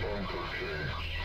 bunker case.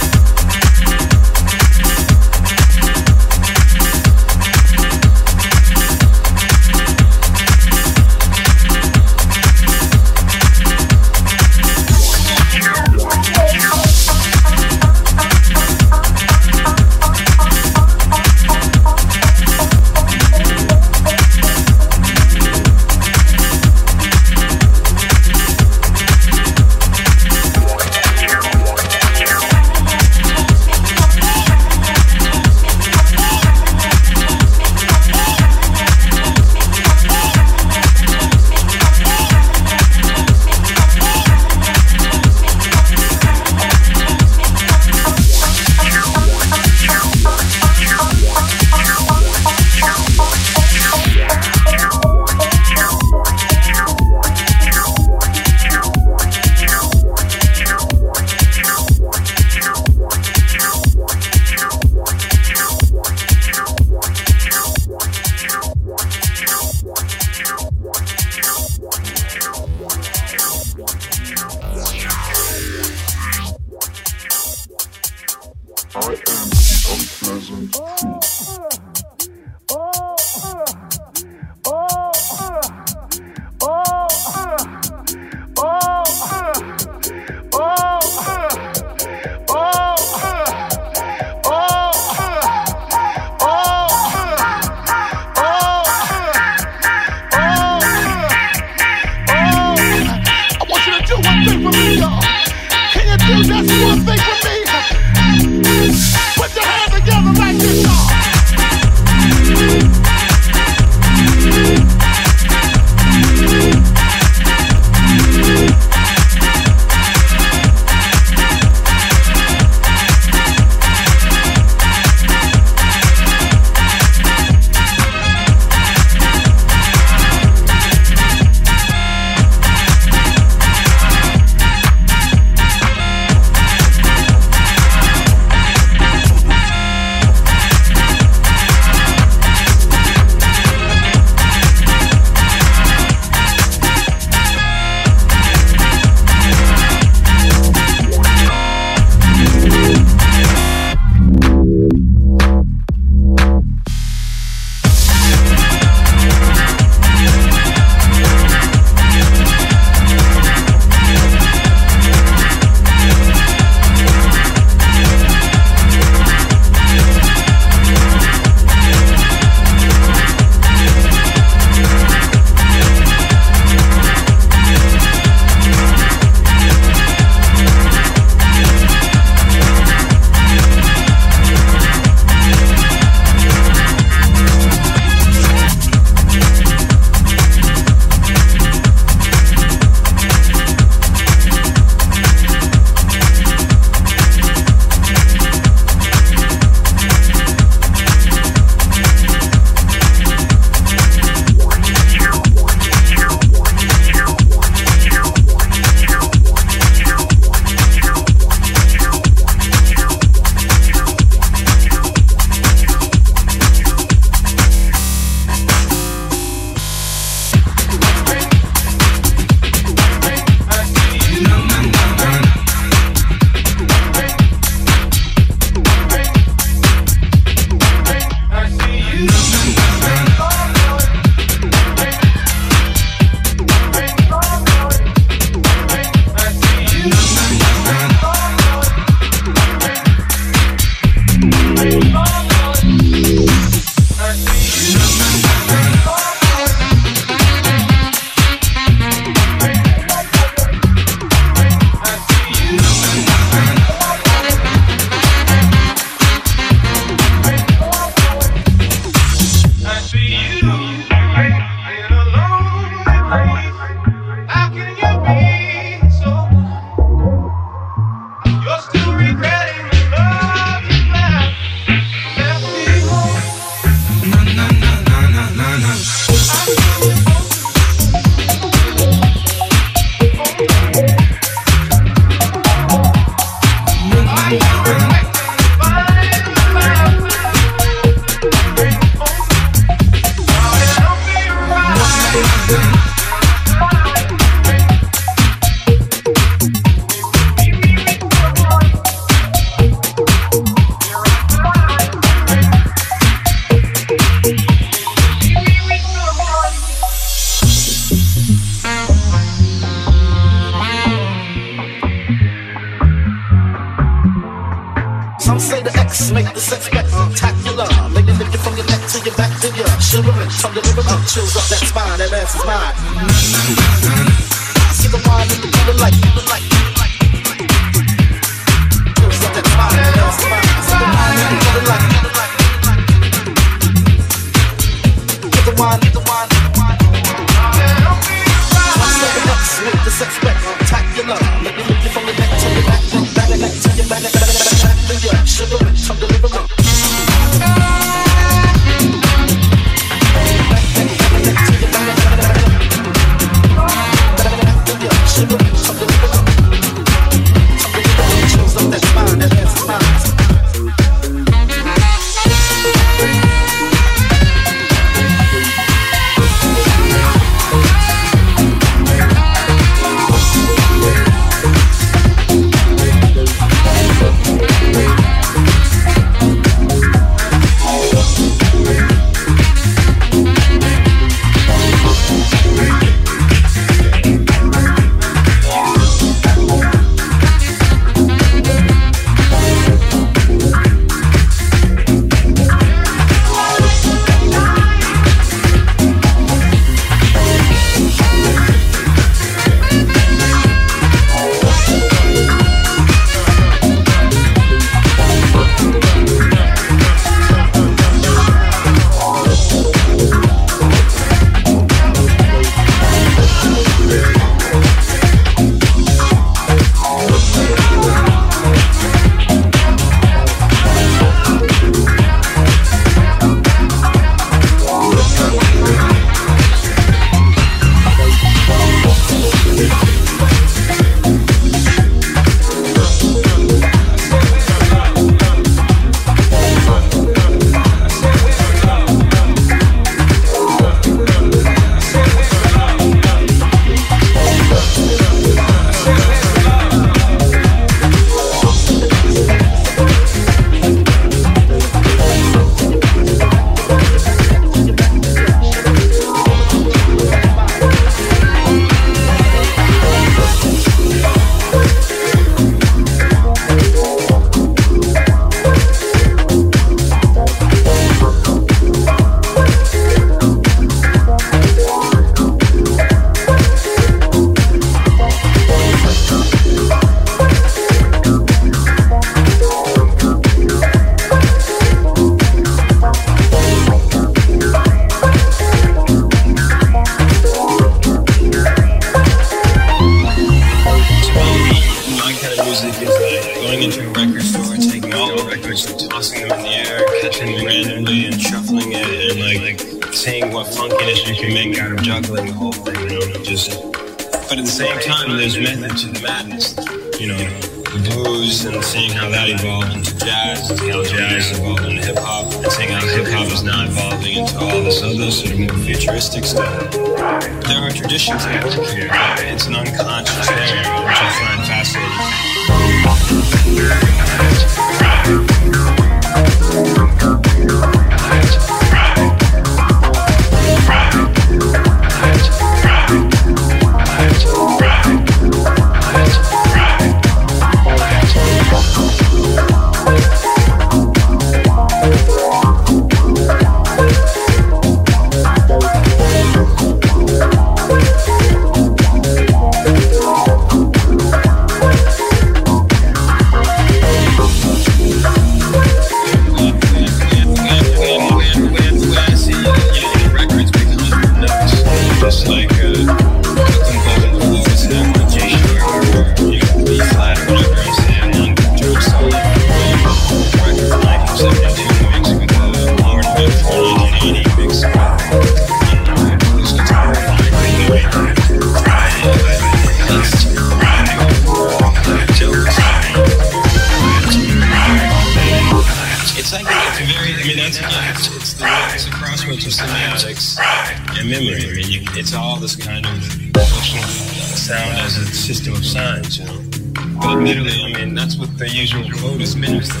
The usual code is mimics the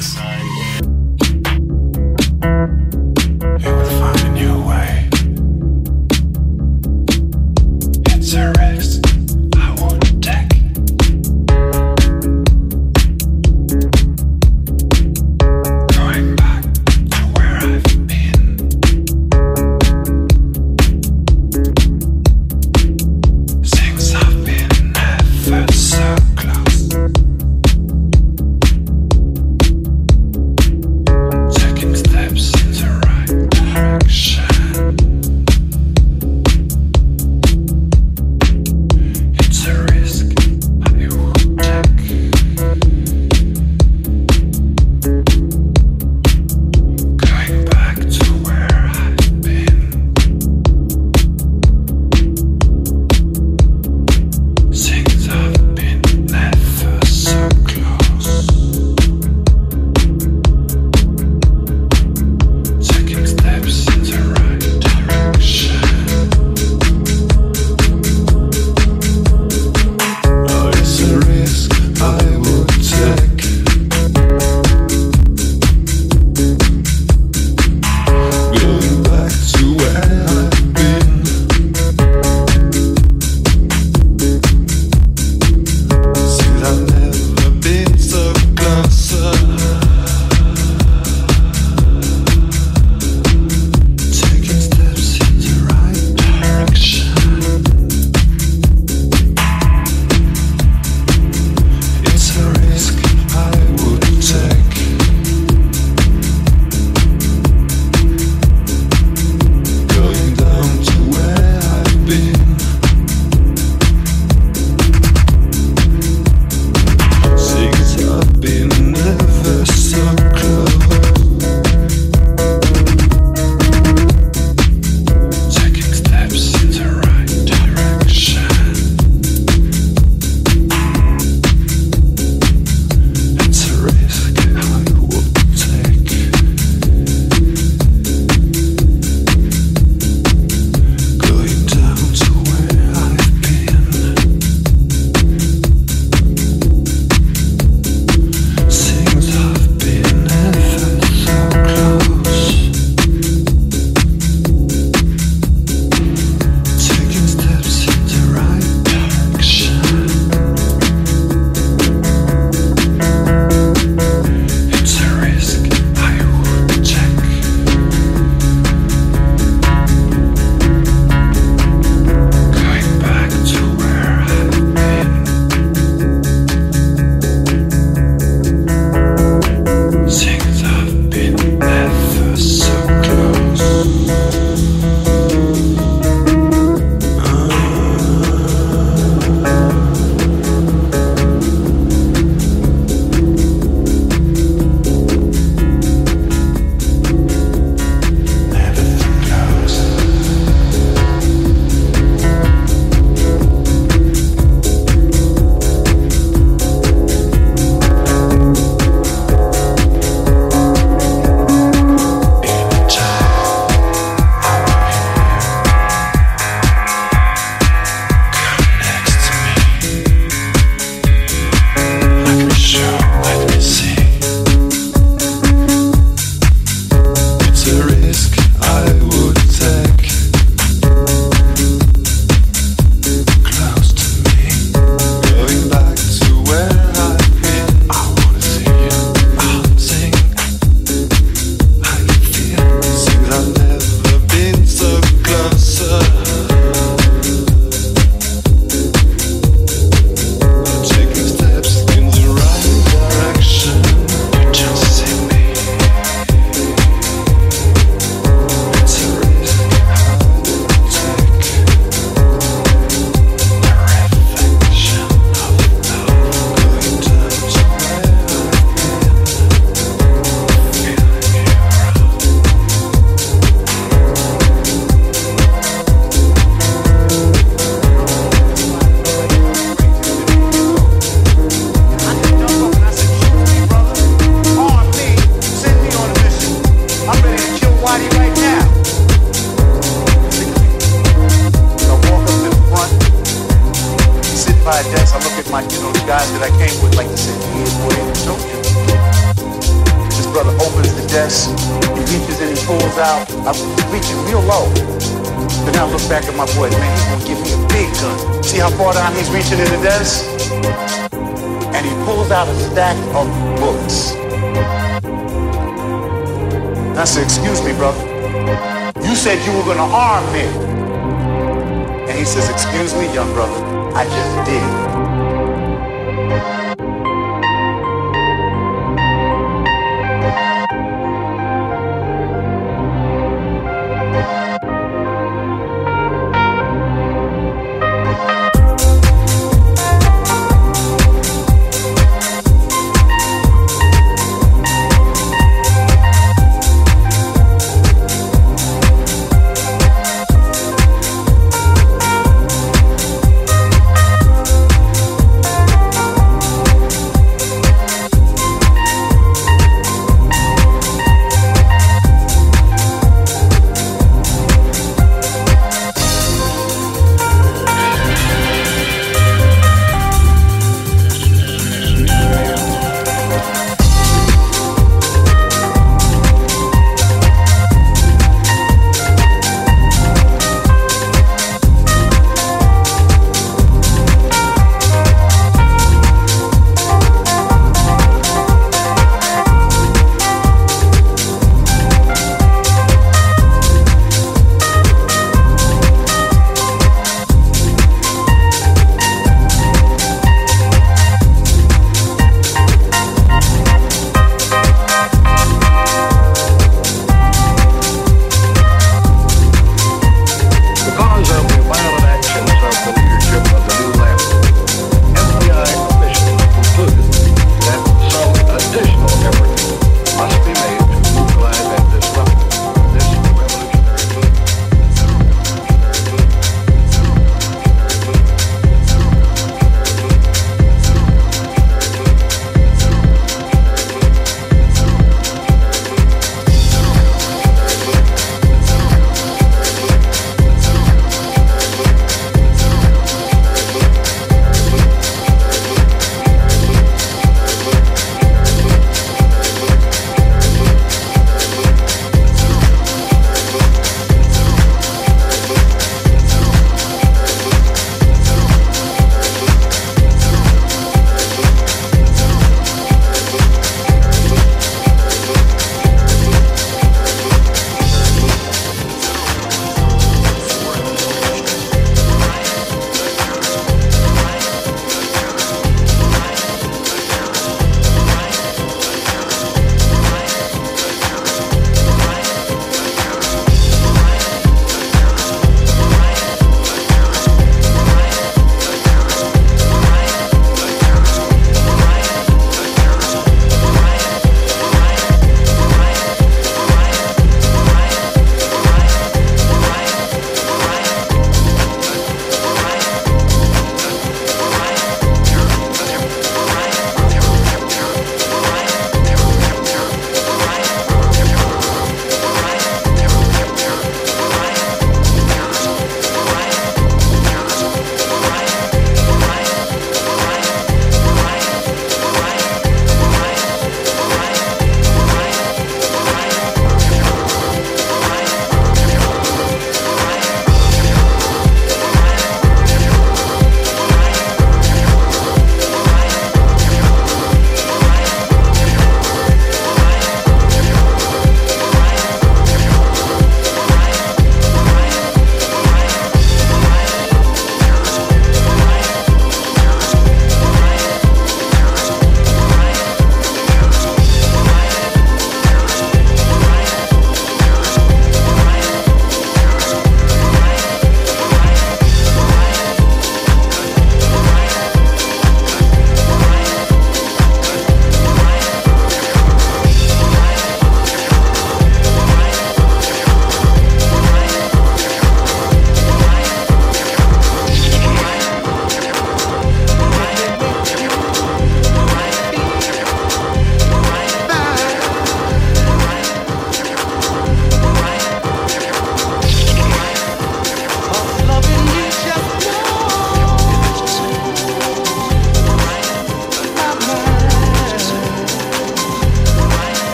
I'm reaching real low. Then I look back at my boy, man, he's gonna give me a big gun. See how far down he's reaching in the desk? And he pulls out a stack of books. I said, excuse me, brother. You said you were gonna arm me. And he says, excuse me, young brother, I just did.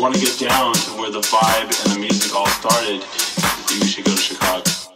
Want to get down to where the vibe and the music all started, you should go to Chicago.